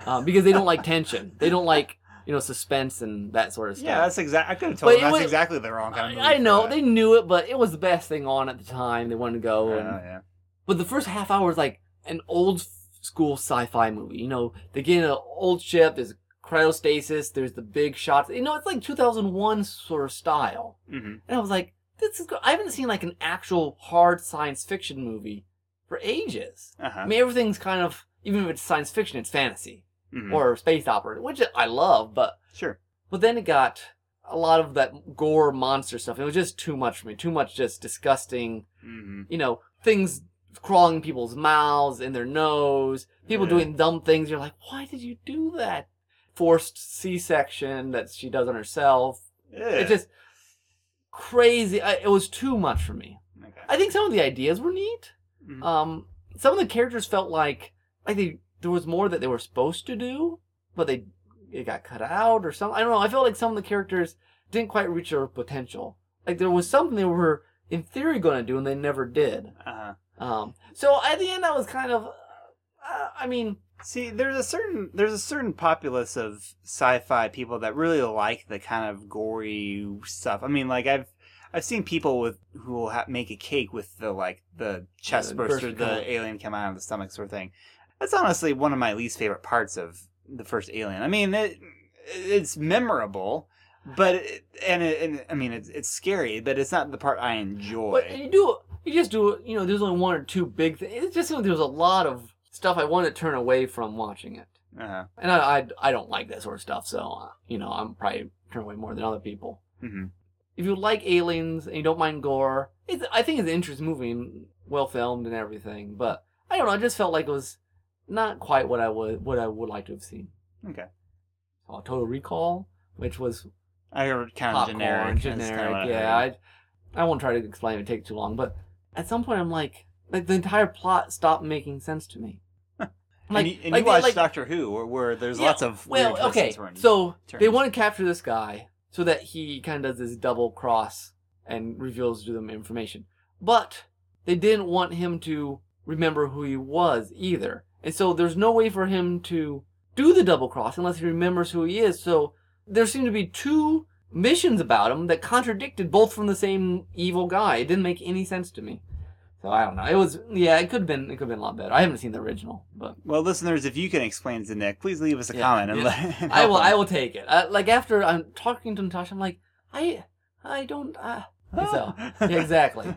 that?" Um, because they don't like tension. They don't like you know suspense and that sort of stuff. yeah, that's exactly. I could have told But them that's was- exactly the wrong kind of movie. I, I know they knew it, but it was the best thing on at the time. They wanted to go, and yeah. but the first half hour is like an old school sci-fi movie. You know, they get in an old ship. There's cryostasis. There's the big shots. You know, it's like 2001 sort of style. Mhm. And I was like, this is. Go-. I haven't seen like an actual hard science fiction movie for ages. Uh-huh. I mean, everything's kind of even if it's science fiction, it's fantasy Mhm. or space opera, which I love. But sure. but then it got a lot of that gore monster stuff. It was just too much for me. Too much just disgusting, hmm you know, things crawling in people's mouths, in their nose, people Yeah. doing dumb things. You're like, why did you do that? Forced C-section that she does on herself. It's just crazy. I, it was too much for me. okay. I think some of the ideas were neat. Mhm. Um, some of the characters felt like like they there was more that they were supposed to do, but they it got cut out or something. I don't know. I felt like some of the characters didn't quite reach their potential. Like there was something they were in theory going to do and they never did. uh-huh. Um, so at the end, I was kind of, uh, I mean, See, there's a certain there's a certain populace of sci-fi people that really like the kind of gory stuff. I mean, like I've I've seen people with who will ha- make a cake with the like the chest the burst or burst the alien come out of the stomach sort of thing. That's honestly one of my least favorite parts of the first Alien. I mean, it, it's memorable, but it, and, it, and I mean it's it's scary, but it's not the part I enjoy. But you do, you just do, it, you know, there's only one or two big things. It's just there's a lot of stuff I want to turn away from watching it. uh-huh. And I, I, I don't like that sort of stuff, so, uh, you know, I'm probably turn away more than other people. hmm If you like aliens and you don't mind gore, it's, I think it's an interesting movie well filmed and everything, but I don't know, I just felt like it was not quite what I would, what I would like to have seen. Okay. Saw Total Recall, which was I heard kind of generic. Generic. Yeah. I, I won't try to explain it. Take too long. But at some point, I'm like, like the entire plot stopped making sense to me. and you, and like you watched like- Doctor Who, where, where there's Yeah, lots of well, weird okay. and turns. So they want to capture this guy so that he kind of does this double cross and reveals to them information. But they didn't want him to remember who he was either, and so there's no way for him to do the double cross unless he remembers who he is. So there seemed to be two missions about him that contradicted both from the same evil guy. It didn't make any sense to me. So I don't know. It was yeah. It could have been. It could have been a lot better. I haven't seen the original, but Well, listeners, if you can explain to Nick, please leave us a Yeah, comment and yeah. let. I will. him. I will take it. Uh, like after I'm talking to Natasha, I'm like, I, I don't. Uh, so yeah, exactly.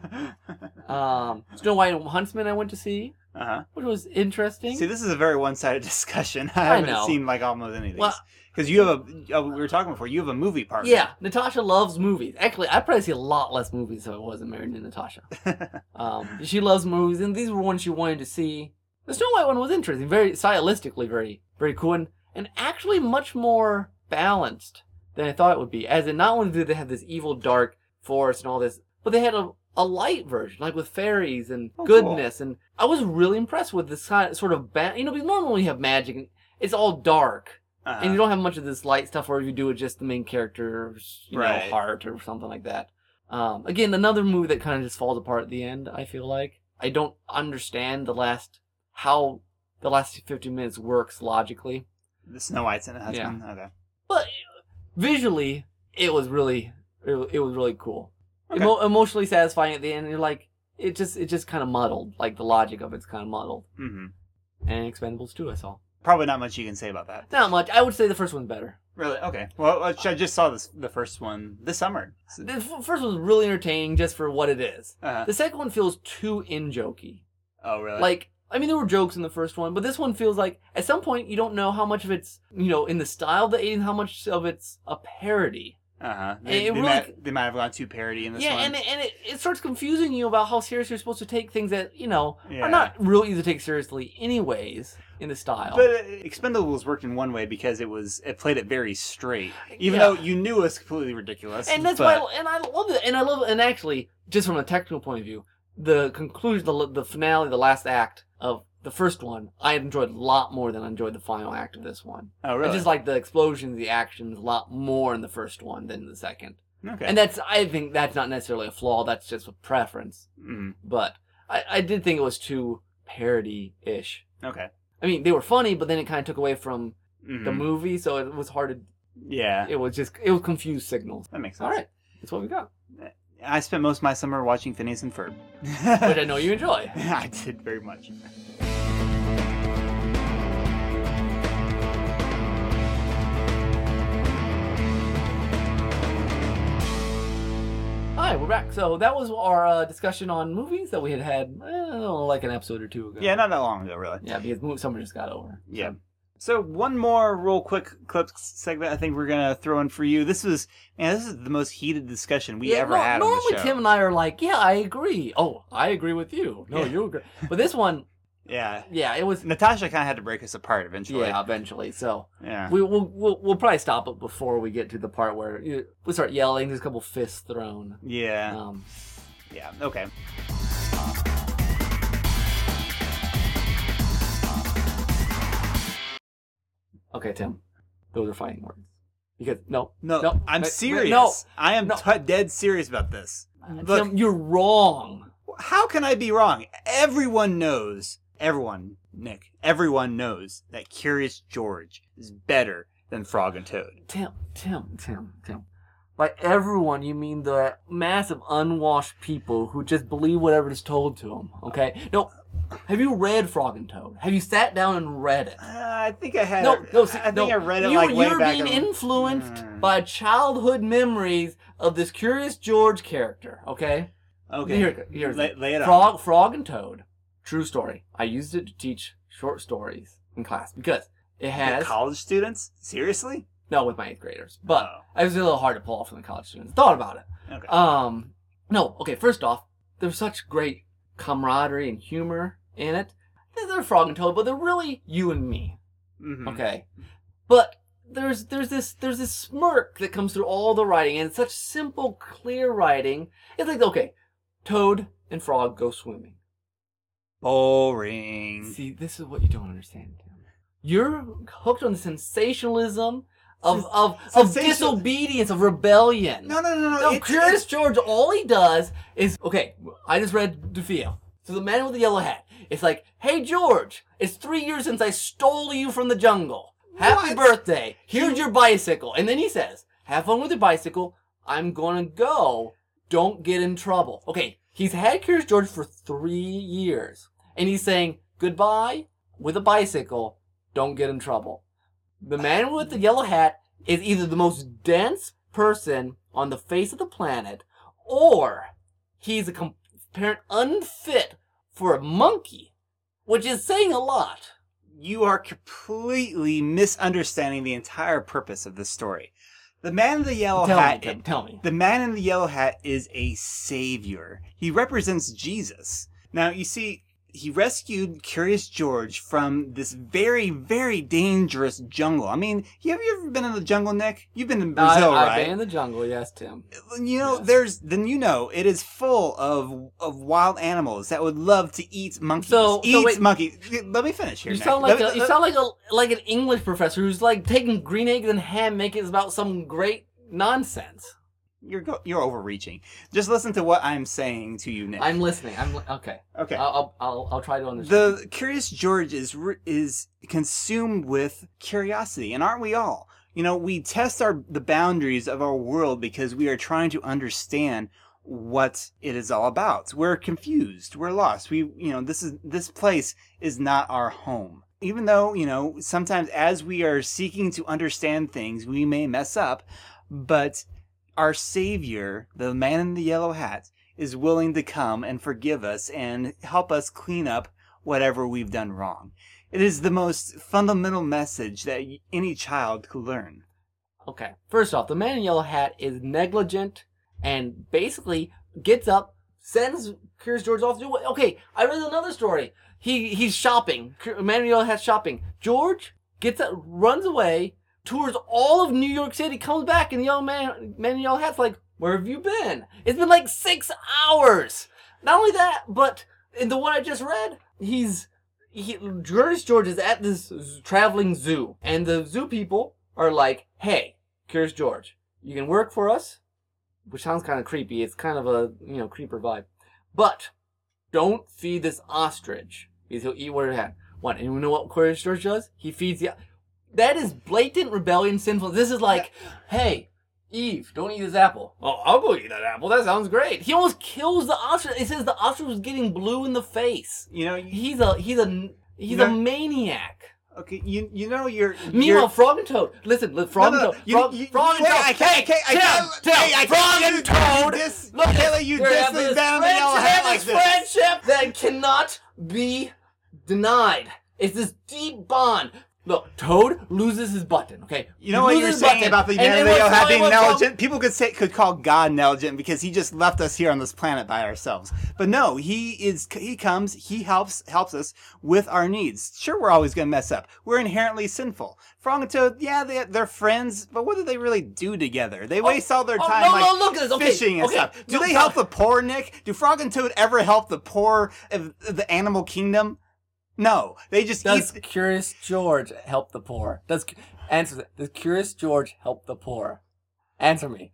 Um, Snow White and Huntsman I went to see, Uh-huh. which was interesting. See, this is a very one-sided discussion. I I haven't know. seen like almost any of these Well- because you have a. Uh, we were talking before. You have a movie partner. yeah, Natasha loves movies. Actually, I probably see a lot less movies if I wasn't married to Natasha. Um, she loves movies, and these were ones she wanted to see. The Snow White one was interesting, very stylistically very, very cool, and, and actually much more balanced than I thought it would be. As in, not only did they have this evil, dark forest and all this, but they had a, a light version, like with fairies and Oh, cool. goodness, and I was really impressed with this kind sort of ba- you know, because normally you have magic, and it's all dark, Uh-huh. and you don't have much of this light stuff, or you do it just the main character's you Right. know heart or something like that. Um, again, another movie that kind of just falls apart at the end. I feel like I don't understand the last how the last fifty minutes works logically, the Snow White's in it. Husband. Okay. but visually it was really it, it was really cool, Okay. Emo- emotionally satisfying at the end. You're like it just it just kind of muddled, like the logic of it's kind of muddled. Mm-hmm. And Expendables 2 I saw. Probably not much you can say about that. Not much. I would say the first one's better. Really? Okay. Well, I just saw this the first one this summer. The f- first one was really entertaining just for what it is. Uh-huh. The second one feels too in jokey. Oh, really? Like, I mean, there were jokes in the first one, but this one feels like at some point you don't know how much of it's, you know, in the style of the 80s, how much of it's a parody. Uh huh. They, they really- might, they might have gone too parody in this yeah, one. and, it, and it, it starts confusing you about how serious you're supposed to take things that, you know, Yeah. are not real easy to take seriously, anyways, in the style. But uh, Expendables worked in one way because it was it played it very straight, even Yeah. though you knew it was completely ridiculous. and that's but, why, I, and I love it. And I love, and actually, just from a technical point of view, the conclusion, the, the finale, the last act of the first one, I enjoyed a lot more than I enjoyed the final act of this one. Oh, really? I just like the explosions, the actions a lot more in the first one than the second. okay. And that's, I think that's not necessarily a flaw. That's just a preference. Mhm. But I, I did think it was too parody-ish. Okay. I mean, they were funny, but then it kind of took away from Mhm. the movie, so it was hard to. Yeah, It was just it was confused signals. that makes sense. All right, that's what we got, I spent most of my summer watching Phineas and Ferb. which I know you enjoy. I did very much. Right, we're back. So that was our uh, discussion on movies that we had had, know, like an episode or two ago. Yeah, not that long ago, really. Yeah, because summer just got over. Yeah. So one more real quick clip segment I think we're gonna throw in for you. This was man, this is the most heated discussion we Yeah, ever no- had normally. Tim and I are like, yeah, I agree. Oh, I agree with you. No, Yeah. you agree. But this one, yeah. yeah, it was. Natasha kind of had to break us apart eventually. Yeah, eventually. So Yeah. we, we'll, we'll we'll probably stop it before we get to the part where you, we start yelling. There's a couple fists thrown. Yeah. Um, Yeah. Okay. okay, Tim, those are fighting words. Because no, No, No, I'm serious. no, I am no. t- dead serious about this. Look, Tim, you're wrong. how can I be wrong? Everyone knows. Everyone, Nick. Everyone knows that Curious George is better than Frog and Toad. Tim, Tim, Tim, Tim. by everyone, you mean the mass of unwashed people who just believe whatever is told to them. Okay? No, have you read Frog and Toad? Have you sat down and read it? Uh, I think I had. No, no, see, I think no. I read it you, like way You're back. being in- influenced Mm. by childhood memories of this Curious George character. Okay. Okay. Here, here's lay, lay it on. Frog, Frog and Toad. True story. I used it to teach short stories in class because it has college students? Seriously? no with my eighth graders, but Oh. it was a little hard to pull off from the college students. Thought about it. Okay. Um, no, okay. First off, there's such great camaraderie and humor in it. They're- Frog and Toad, but they're really you and me. Mhm. Okay, but there's there's this there's this smirk that comes through all the writing, and it's such simple, clear writing. It's like okay, Toad and Frog go swimming. Boring. See, this is what you don't understand, You're hooked on the sensationalism of Sens- of, of sensational- disobedience, of rebellion. No, no, no, no. No, it's- Curious it's- George, all he does is okay. I just read DeFeo. So the man with the yellow hat. It's like, hey George, it's three years since I stole you from the jungle. Happy What? birthday. Here's your bicycle. And then he says, have fun with your bicycle. I'm gonna go. Don't get in trouble. Okay, he's had Curious George for three years, and he's saying goodbye with a bicycle. Don't get in trouble. The man with the yellow hat is either the most dense person on the face of the planet, or he's a com- apparent unfit for a monkey, which is saying a lot. you are completely misunderstanding the entire purpose of this story. The man in the yellow tell hat. me, Tim, tell me. The man in the yellow hat is a savior. He represents Jesus. Now, you see, he rescued Curious George from this very, very dangerous jungle. I mean, have you ever been in the jungle, Nick? You've been in Brazil, I, I've right? been in the jungle, yes, Tim. you know, Yes. there's then you know it is full of of wild animals that would love to eat monkeys. So- so eat wait. monkeys. Let me finish here. You Nick. sound like me- a, you sound like a like an English professor who's like taking green eggs and ham, making it about some great nonsense. You're go, you're overreaching. Just listen to what I'm saying to you, Nick. I'm listening. I'm li- okay. okay. I'll, I'll I'll try to understand. the Curious George is re- is consumed with curiosity, and aren't we all? You know, we test our the boundaries of our world because we are trying to understand what it is all about. We're confused. We're lost. We, you know, this is this place is not our home. Even though, you know, sometimes as we are seeking to understand things, we may mess up, but our savior, the man in the yellow hat, is willing to come and forgive us and help us clean up whatever we've done wrong. It is the most fundamental message that any child could learn. Okay. First off, the man in yellow hat is negligent and basically gets up, sends Curious George off to do what? Okay, I read another story. He he's shopping. Man in yellow hat shopping. George gets up, runs away, tours all of New York City, comes back, and the young man man in yellow hat's like, "Where have you been? It's been like six hours." Not only that, but in the one I just read, he's he, Curious George is at this traveling zoo, and the zoo people are like, "Hey, Curious George, you can work for us," which sounds kind of creepy. It's kind of a you know creeper vibe, but don't feed this ostrich because he'll eat what it had. What? And you know what Curious George does? He feeds the. That is blatant rebellion, sinful. This is like, hey, Eve, don't eat this apple. Oh, I'll go eat that apple. That sounds great. He almost kills the ostrich. It says the ostrich was getting blue in the face. You know, you, He's a he's a he's No. a maniac. okay, you you know you're. Meanwhile, you're, Frog and Toad. Listen, li- Frog No, no, and Toad. you- Frog, you- Frog and Toad. I can't- I can't- I can't- Tim, hey, I Frog and Toad. you dis- Look, Taylor, you there have this this down the yellow friendship- have like this this. friendship that cannot be denied. It's this deep bond. Look, Toad loses his button. Okay, You know what you're saying his about the button. man And- in and the what's hat wrong being with Frog- negligent? People could say could call God negligent because he just left us here on this planet by ourselves. But no, he is he comes, he helps helps us with our needs. Sure, we're always gonna mess up. We're inherently sinful. Frog and Toad, yeah, they, they're friends, but what do they really do together? They oh, waste all their oh, time no, like no, look at this. Okay, fishing and okay. stuff. Do No, they help the poor, Nick? Do Frog and Toad ever help the poor of the animal kingdom? No, they just Does eat. Curious George help the poor? Does answer that? Does Curious George help the poor? Answer me.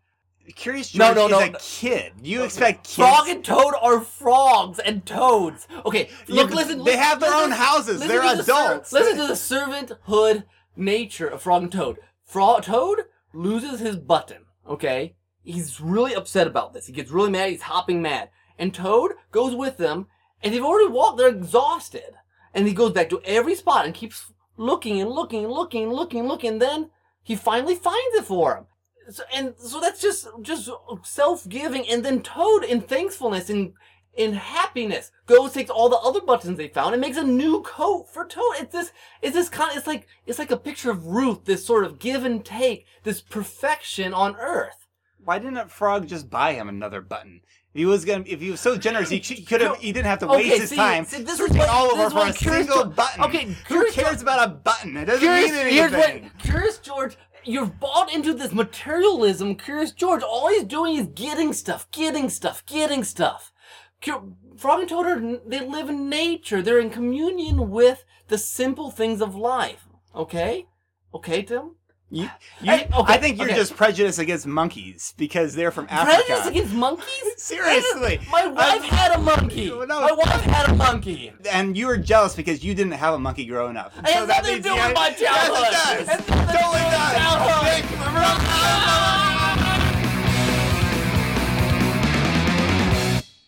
Curious No, George no, is no, a no. kid. You expect kids? Frog and Toad are frogs and toads. Okay, look, but listen. they have their listen- own houses. listen They're to the ser- adults. listen to the servanthood nature of Frog and Toad. Frog Toad loses his button. Okay, he's really upset about this. He gets really mad. He's hopping mad. And Toad goes with them, and they've already walked. They're exhausted. And he goes back to every spot and keeps looking and looking and looking and looking and looking. And then he finally finds it for him. So, and so that's just just self-giving. And then Toad, in thankfulness and in happiness, goes takes all the other buttons they found and makes a new coat for Toad. It's this, it's this kind. It's like it's like a picture of Ruth. This sort of give and take. This perfection on Earth. Why didn't frog just buy him another button? He was gonna, if he was so generous, he could have. He didn't have to waste Okay, his see- time see, this is searching what- all over for a Curious single George- button. okay, who cares George- about a button? It doesn't Curious, mean here's anything. what Curious George. You're bought into this materialism. Curious George. All he's doing is getting stuff, getting stuff, getting stuff. Cur- Frog and Toad are they live in nature. They're in communion with the simple things of life. Okay, okay, Tim. You, you, Hey, okay, I think you're okay. just prejudiced against monkeys because they're from Africa. Prejudice against monkeys? Seriously. My wife I- had a monkey. No. My wife had a monkey. and you were jealous because you didn't have a monkey growing up. Has nothing to means do you- with my childhood. Yes, It does. has nothing to do totally does. childhood.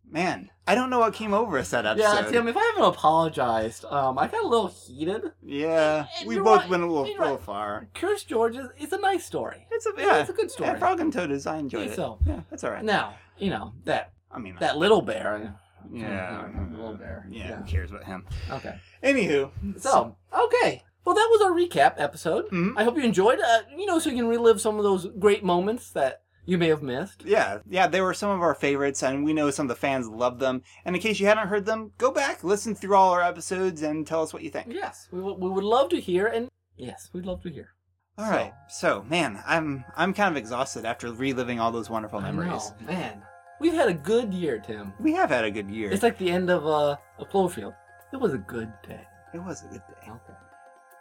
Man, I don't know what came over us that episode. Yeah, Tim. If I haven't apologized, um, I got a little heated. Yeah, And we both right. went a little, little right. far. Curious George is it's a nice story. It's a Yeah, yeah, it's a good story. Yeah, Frog and Toad is I enjoyed it. so. Yeah, that's all right. Now, you know that I mean, that little bear. yeah, little bear. Yeah, Yeah. who cares about him? Okay. Anywho, So okay. Well, that was our recap episode. Mhm. I hope you enjoyed. Uh, you know, so you can relive some of those great moments that you may have missed. Yeah, yeah, they were some of our favorites, and we know some of the fans love them. And in case you hadn't heard them, go back, listen through all our episodes, and tell us what you think. Yes, we, w- we would love to hear, and yes, we'd love to hear. All right, so man, I'm I'm kind of exhausted after reliving all those wonderful memories. know, man. We've had a good year, Tim. We have had a good year. It's like the end of uh, a Cloverfield. It was a good day. it was a good day. Okay.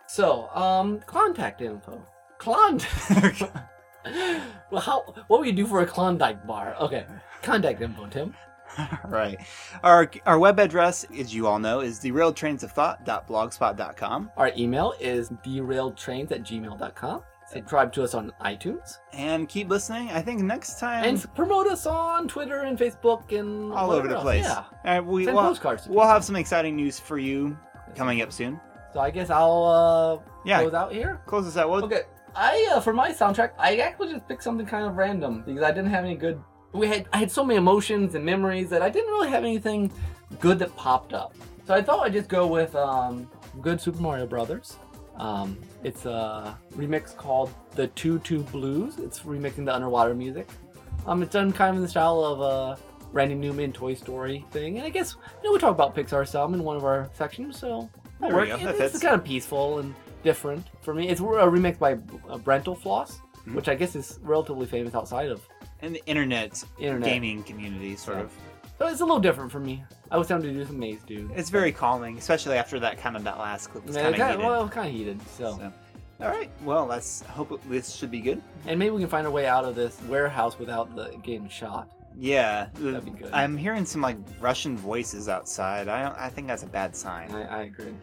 So, um, contact info. Klondike. well, how? What would you do for a Klondike bar? Okay. Contact info, Tim. right. Our our web address, as you all know, is derailedtrainsofthought.blogspot.com. Our email is derailedtrains at gmail.com. Subscribe to us on iTunes. And keep listening. I think next time And promote us on Twitter and Facebook and all over the else. place. Yeah. All right, we, Send we'll, postcards we'll have some exciting news for you coming up soon. So I guess I'll uh, Yeah. close out here. Close us out. Okay. I uh, for my soundtrack, I actually just picked something kind of random because I didn't have any good. We had I had so many emotions and memories that I didn't really have anything good that popped up. So I thought I'd just go with um, good Super Mario Brothers. Um, it's a remix called the Two Two Blues. It's remixing the underwater music. Um, it's done kind of in the style of a Randy Newman Toy Story thing, and I guess you know we talk about Pixar some in one of our sections, so that works. It- it's kind of peaceful and different for me. It's a remix by uh, Brentalfloss, Mhm. which I guess is relatively famous outside of in the internet, internet. gaming community, sort Yeah. of. So it's a little different for me. I was tempted to do some Maze Dude. It's very calming, especially after that kind of that last clip was Yeah, kind of heated. well, kind of heated. So. So, all right. Well, let's hope this should be good. and maybe we can find a way out of this warehouse without the getting shot. Yeah, That'd be good. I'm hearing some like Russian voices outside. I don't, I think that's a bad sign. I, I agree.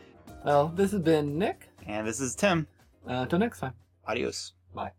Well, this has been Nick. And this is Tim. Uh, until next time. Adios. Bye.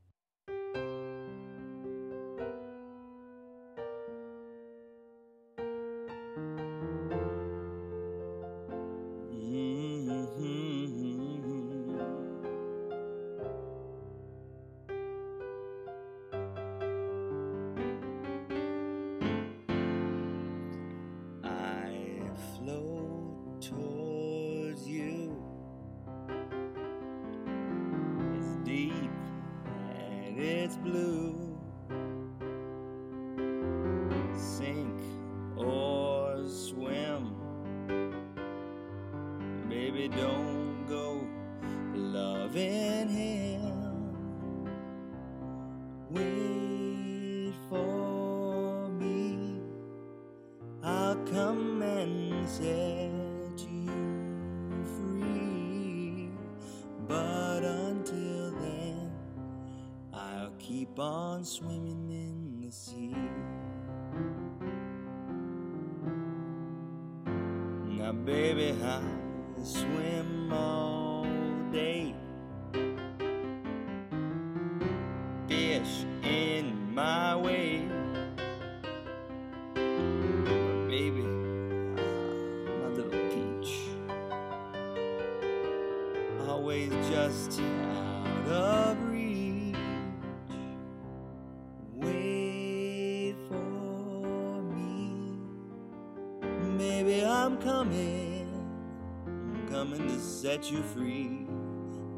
set you free.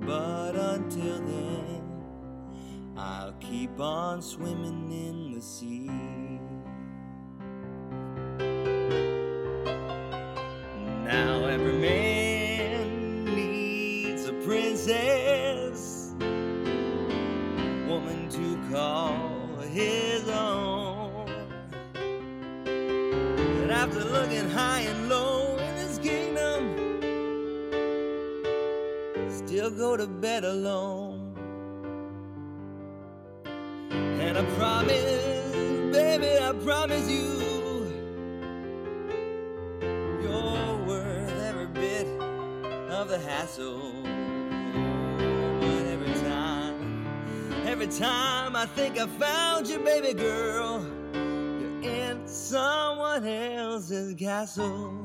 But until then, I'll keep on swimming in the sea. Now every man time I think I found you, baby girl. You're in someone else's castle.